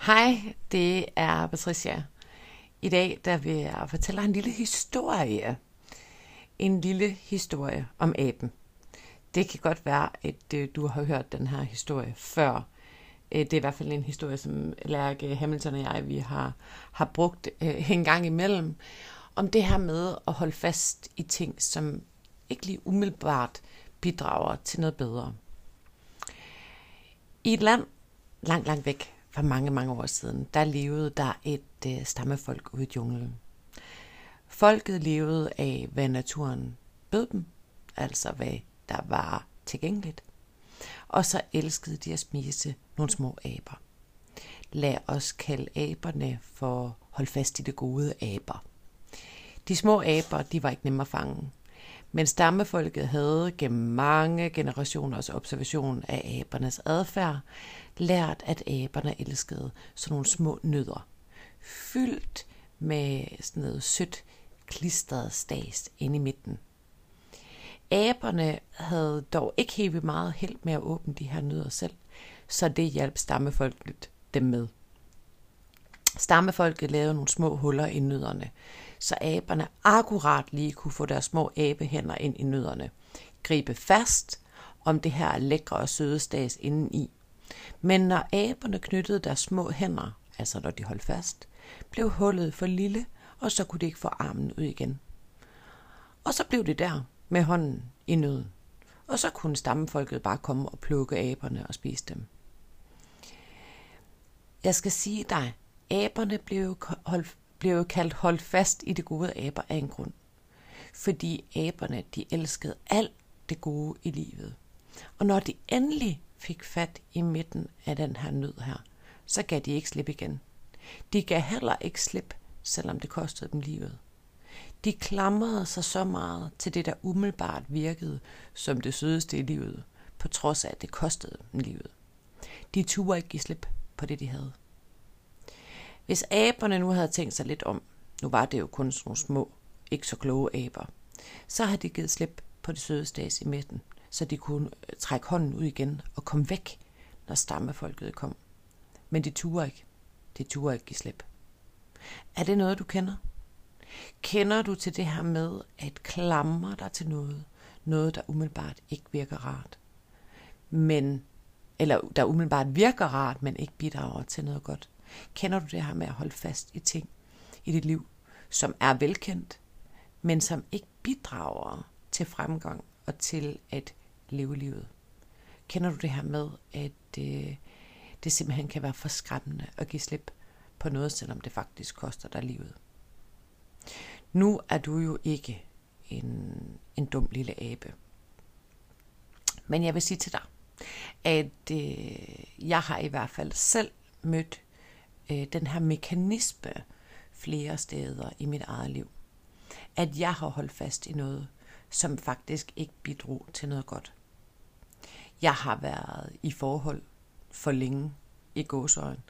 Hej, det er Patricia. I dag der vil jeg fortælle en lille historie. En lille historie om aben. Det kan godt være, at øh, du har hørt den her historie før. Øh, det er i hvert fald en historie, som Lærke Hamilton og jeg vi har, har brugt øh, en gang imellem. Om det her med at holde fast i ting, som ikke lige umiddelbart bidrager til noget bedre. I et land langt, langt væk for mange, mange år siden, der levede der et øh, stammefolk ude i junglen. Folket levede af, hvad naturen bød dem, altså hvad der var tilgængeligt. Og så elskede de at spise nogle små aber. Lad os kalde aberne for hold fast i det gode aber. De små aber, de var ikke nemme at fange. Men stammefolket havde gennem mange generationers observation af abernes adfærd lært, at aberne elskede sådan nogle små nødder, fyldt med sådan noget sødt klistret stas inde i midten. Aberne havde dog ikke helt meget held med at åbne de her nødder selv, så det hjalp stammefolket dem med. Stammefolket lavede nogle små huller i nødderne, så aberne akkurat lige kunne få deres små abehænder ind i nødderne, gribe fast om det her lækre og søde stads indeni. Men når aberne knyttede deres små hænder, altså når de holdt fast, blev hullet for lille, og så kunne de ikke få armen ud igen. Og så blev det der med hånden i nøden. Og så kunne stammefolket bare komme og plukke aberne og spise dem. Jeg skal sige dig, aberne blev, holdt, blev kaldt holdt fast i det gode aber af en grund. Fordi aberne, de elskede alt det gode i livet. Og når de endelig fik fat i midten af den her nød her, så gav de ikke slip igen. De gav heller ikke slip, selvom det kostede dem livet. De klamrede sig så meget til det, der umiddelbart virkede som det sødeste i livet, på trods af, at det kostede dem livet. De turde ikke give slip på det, de havde. Hvis aberne nu havde tænkt sig lidt om, nu var det jo kun sådan nogle små, ikke så kloge aber, så havde de givet slip på det søde stads i midten, så de kunne øh, trække hånden ud igen og komme væk, når stammefolket kom. Men de turde ikke. De turde ikke give slip. Er det noget, du kender? Kender du til det her med at klamre dig til noget, noget der umiddelbart ikke virker rart, men eller der umiddelbart virker rart, men ikke bidrager til noget godt? Kender du det her med at holde fast i ting i dit liv, som er velkendt, men som ikke bidrager til fremgang og til at leve livet? Kender du det her med, at øh, det simpelthen kan være for skræmmende at give slip på noget, selvom det faktisk koster dig livet? Nu er du jo ikke en, en dum lille abe. Men jeg vil sige til dig, at øh, jeg har i hvert fald selv mødt øh, den her mekanisme flere steder i mit eget liv. At jeg har holdt fast i noget, som faktisk ikke bidrog til noget godt. Jeg har været i forhold for længe i gåsøjen,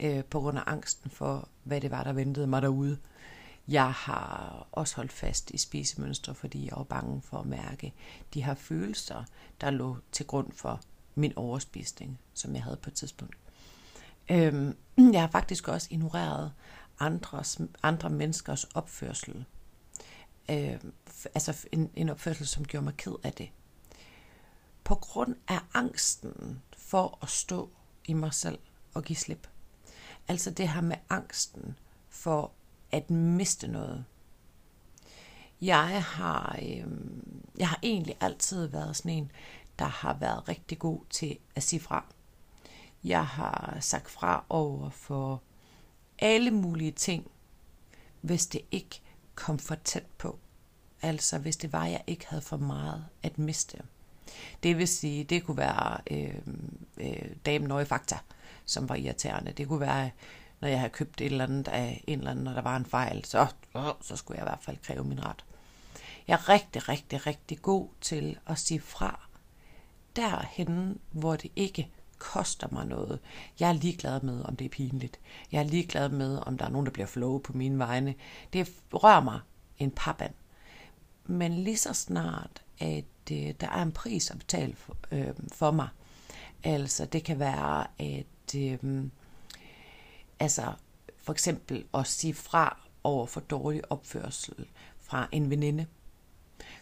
øh, på grund af angsten for, hvad det var, der ventede mig derude. Jeg har også holdt fast i spisemønstre, fordi jeg var bange for at mærke de her følelser, der lå til grund for min overspisning, som jeg havde på et tidspunkt. Øhm, jeg har faktisk også ignoreret andres, andre menneskers opførsel. Øhm, altså en, en opførsel, som gjorde mig ked af det. På grund af angsten for at stå i mig selv og give slip. Altså det her med angsten for at miste noget. Jeg har, øhm, jeg har egentlig altid været sådan en, der har været rigtig god til at sige fra. Jeg har sagt fra over for alle mulige ting, hvis det ikke kom for tæt på. Altså hvis det var, at jeg ikke havde for meget at miste. Det vil sige, det kunne være øh, øh, damen over fakta, som var irriterende. Det kunne være, når jeg havde købt et eller andet af en eller anden, når der var en fejl, så, så skulle jeg i hvert fald kræve min ret. Jeg er rigtig, rigtig, rigtig god til at sige fra derhen, hvor det ikke koster mig noget. Jeg er ligeglad med, om det er pinligt. Jeg er ligeglad med, om der er nogen, der bliver flået på mine vegne. Det rører mig en papand. Men lige så snart, at øh, der er en pris at betale for, øh, for mig, altså det kan være, at, øh, Altså for eksempel at sige fra over for dårlig opførsel fra en veninde.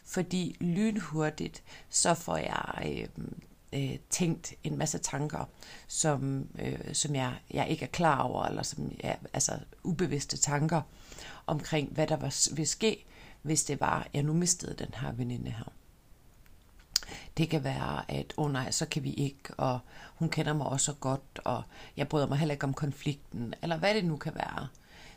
Fordi lynhurtigt, så får jeg øh, øh, tænkt en masse tanker, som, øh, som jeg, jeg ikke er klar over, eller som jeg, altså ubevidste tanker omkring, hvad der var, ville ske, hvis det var, jeg nu mistede den her veninde her. Det kan være, at oh nej, så kan vi ikke, og hun kender mig også så godt, og jeg bryder mig heller ikke om konflikten, eller hvad det nu kan være.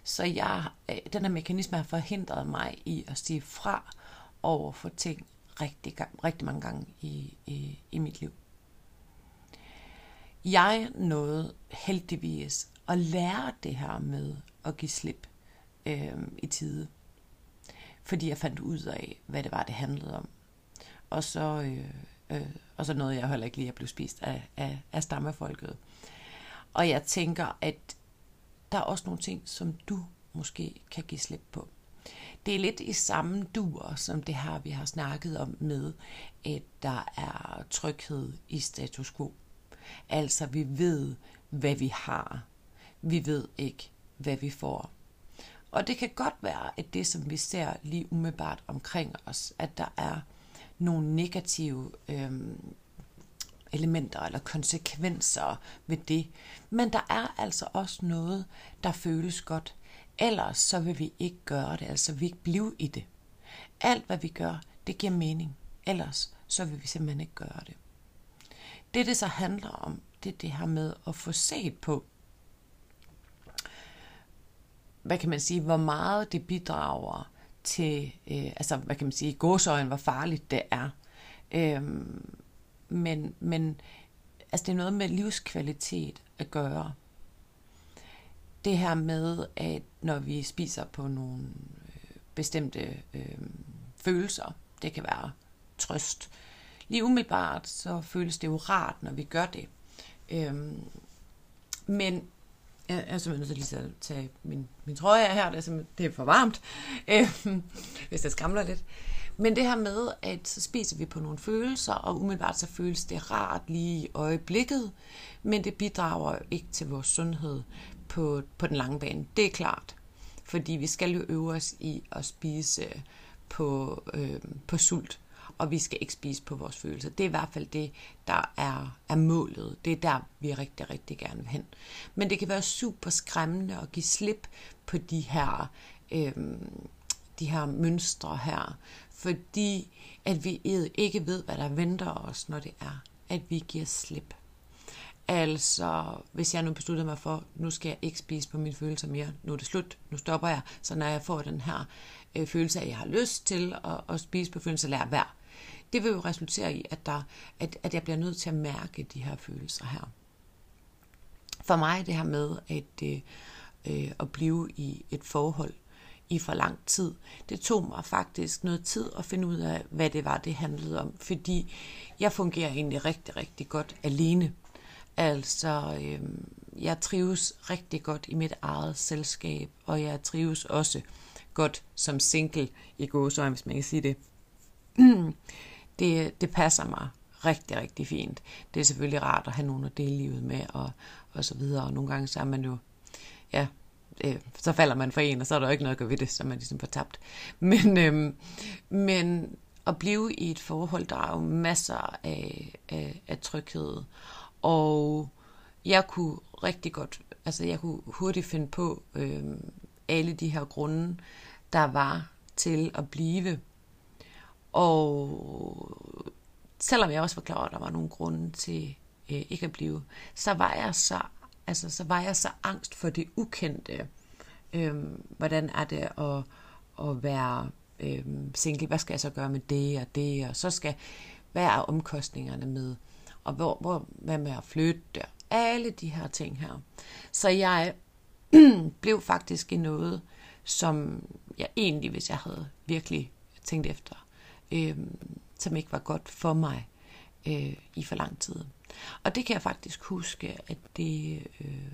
Så jeg, øh, den her mekanisme har forhindret mig i at sige fra over for ting rigtig, rigtig mange gange i, i, i mit liv. Jeg nåede heldigvis at lære det her med at give slip øh, i tide. Fordi jeg fandt ud af, hvad det var, det handlede om. Og så, øh, øh, og så nåede jeg heller ikke lige at blive spist af, af, af stammefolket. Og jeg tænker, at der er også nogle ting, som du måske kan give slip på. Det er lidt i samme duer, som det her, vi har snakket om med, at der er tryghed i status quo. Altså, vi ved, hvad vi har. Vi ved ikke, hvad vi får. Og det kan godt være, at det, som vi ser lige umiddelbart omkring os, at der er nogle negative øhm, elementer eller konsekvenser ved det. Men der er altså også noget, der føles godt. Ellers så vil vi ikke gøre det, altså vi ikke blive i det. Alt hvad vi gør, det giver mening. Ellers så vil vi simpelthen ikke gøre det. Det det så handler om, det er det her med at få set på, hvad kan man sige, hvor meget det bidrager til, øh, altså hvad kan man sige, gåsøjen, hvor farligt det er. Øhm, men, men altså det er noget med livskvalitet at gøre. Det her med, at når vi spiser på nogle øh, bestemte øh, følelser, det kan være trøst. Lige umiddelbart, så føles det jo rart, når vi gør det. Øhm, men jeg er simpelthen nødt til lige at tage min, min trøje af her, det er, det er for varmt, øhm, hvis jeg skramler lidt. Men det her med, at så spiser vi på nogle følelser, og umiddelbart så føles det rart lige i øjeblikket, men det bidrager ikke til vores sundhed på, på den lange bane. Det er klart, fordi vi skal jo øve os i at spise øh, på, øh, på sult og vi skal ikke spise på vores følelser. Det er i hvert fald det, der er, er målet. Det er der, vi rigtig, rigtig gerne vil hen. Men det kan være super skræmmende at give slip på de her, øh, de her mønstre her, fordi at vi ikke ved, hvad der venter os, når det er, at vi giver slip. Altså, hvis jeg nu beslutter mig for, nu skal jeg ikke spise på mine følelser mere, nu er det slut, nu stopper jeg, så når jeg får den her øh, følelse af, at jeg har lyst til at, at spise på følelser, lader være det vil jo resultere i, at, der, at, at jeg bliver nødt til at mærke de her følelser her. For mig det her med at, øh, øh, at blive i et forhold i for lang tid, det tog mig faktisk noget tid at finde ud af, hvad det var, det handlede om. Fordi jeg fungerer egentlig rigtig, rigtig godt alene. Altså, øh, jeg trives rigtig godt i mit eget selskab, og jeg trives også godt som single i gåsøjne, hvis man kan sige det. det, det passer mig rigtig, rigtig fint. Det er selvfølgelig rart at have nogen at dele livet med, og, og så videre. Og nogle gange så er man jo, ja, øh, så falder man for en, og så er der jo ikke noget at gøre ved det, så man ligesom fortabt. Men, øh, men at blive i et forhold, der er jo masser af, af, af tryghed. Og jeg kunne rigtig godt, altså jeg kunne hurtigt finde på øh, alle de her grunde, der var til at blive og selvom jeg også var klar over, at der var nogle grunde til øh, ikke at blive, så var jeg så, altså, så var jeg så angst for det ukendte. Øhm, hvordan er det at, at være øhm, single? Hvad skal jeg så gøre med det og det? Og så skal, hvad er omkostningerne med? Og hvor, hvor, hvad med at flytte? Alle de her ting her. Så jeg blev faktisk i noget, som jeg egentlig, hvis jeg havde virkelig tænkt efter, øh, som ikke var godt for mig øh, i for lang tid. Og det kan jeg faktisk huske, at det øh,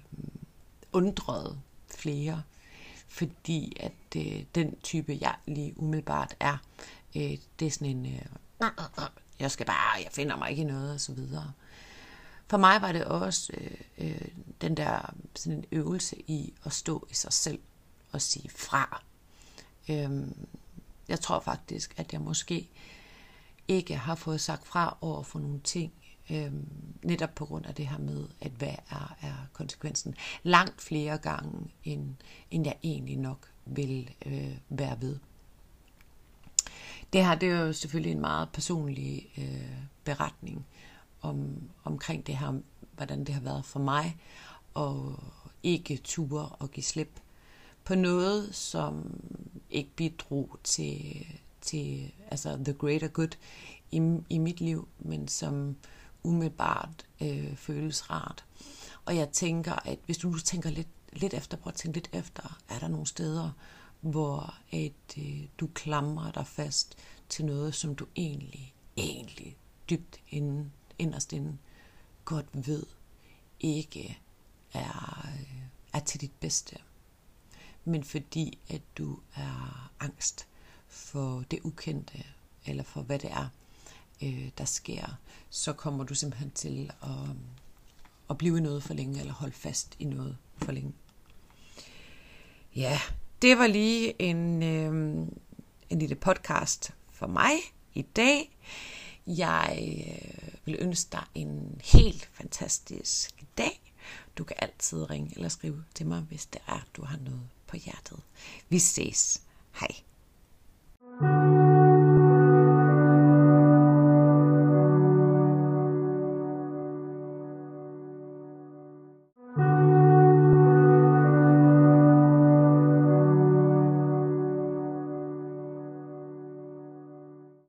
undrede flere, fordi at øh, den type, jeg lige umiddelbart er, øh, det er sådan en, øh, jeg skal bare, jeg finder mig ikke i noget, og så videre. for mig var det også øh, øh, den der sådan en øvelse i at stå i sig selv og sige fra. Øhm, jeg tror faktisk, at jeg måske ikke har fået sagt fra over for nogle ting, øhm, netop på grund af det her med, at hvad er, er konsekvensen. Langt flere gange, end, end jeg egentlig nok vil øh, være ved. Det her det er jo selvfølgelig en meget personlig øh, beretning om, omkring det her, hvordan det har været for mig, og ikke ture og give slip på noget, som ikke bidrog til, til altså the greater good i, i mit liv, men som umiddelbart øh, føles rart. Og jeg tænker, at hvis du tænker lidt, lidt efter, prøv at tænke lidt efter, er der nogle steder, hvor at, øh, du klamrer dig fast til noget, som du egentlig, egentlig dybt inden, inderst inden godt ved ikke er, øh, er til dit bedste. Men fordi at du er angst for det ukendte, eller for hvad det er, øh, der sker, så kommer du simpelthen til at, at blive noget for længe, eller holde fast i noget for længe. Ja, det var lige en, øh, en lille podcast for mig i dag. Jeg øh, vil ønske dig en helt fantastisk dag. Du kan altid ringe eller skrive til mig, hvis det er, du har noget på hjertet. Vi ses. Hej.